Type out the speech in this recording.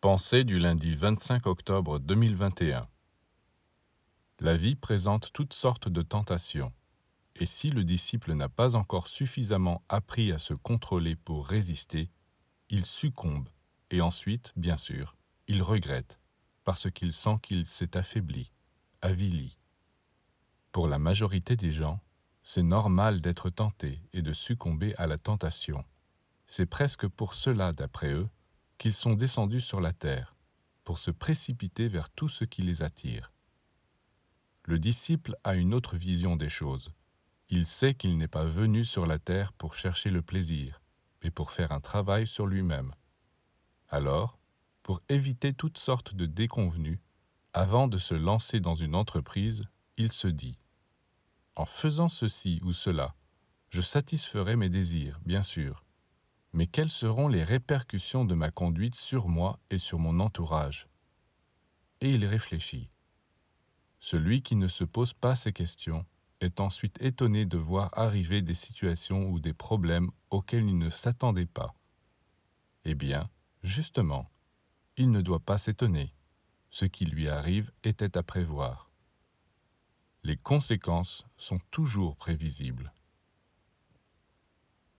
Pensée du lundi 25 octobre 2021 La vie présente toutes sortes de tentations, et si le disciple n'a pas encore suffisamment appris à se contrôler pour résister, il succombe, et ensuite, bien sûr, il regrette, parce qu'il sent qu'il s'est affaibli, avili. Pour la majorité des gens, c'est normal d'être tenté et de succomber à la tentation. C'est presque pour cela, d'après eux, qu'ils sont descendus sur la terre, pour se précipiter vers tout ce qui les attire. Le disciple a une autre vision des choses. Il sait qu'il n'est pas venu sur la terre pour chercher le plaisir, mais pour faire un travail sur lui-même. Alors, pour éviter toutes sortes de déconvenues, avant de se lancer dans une entreprise, il se dit En faisant ceci ou cela, je satisferai mes désirs, bien sûr, mais quelles seront les répercussions de ma conduite sur moi et sur mon entourage? Et il réfléchit. Celui qui ne se pose pas ces questions est ensuite étonné de voir arriver des situations ou des problèmes auxquels il ne s'attendait pas. Eh bien, justement, il ne doit pas s'étonner. Ce qui lui arrive était à prévoir. Les conséquences sont toujours prévisibles.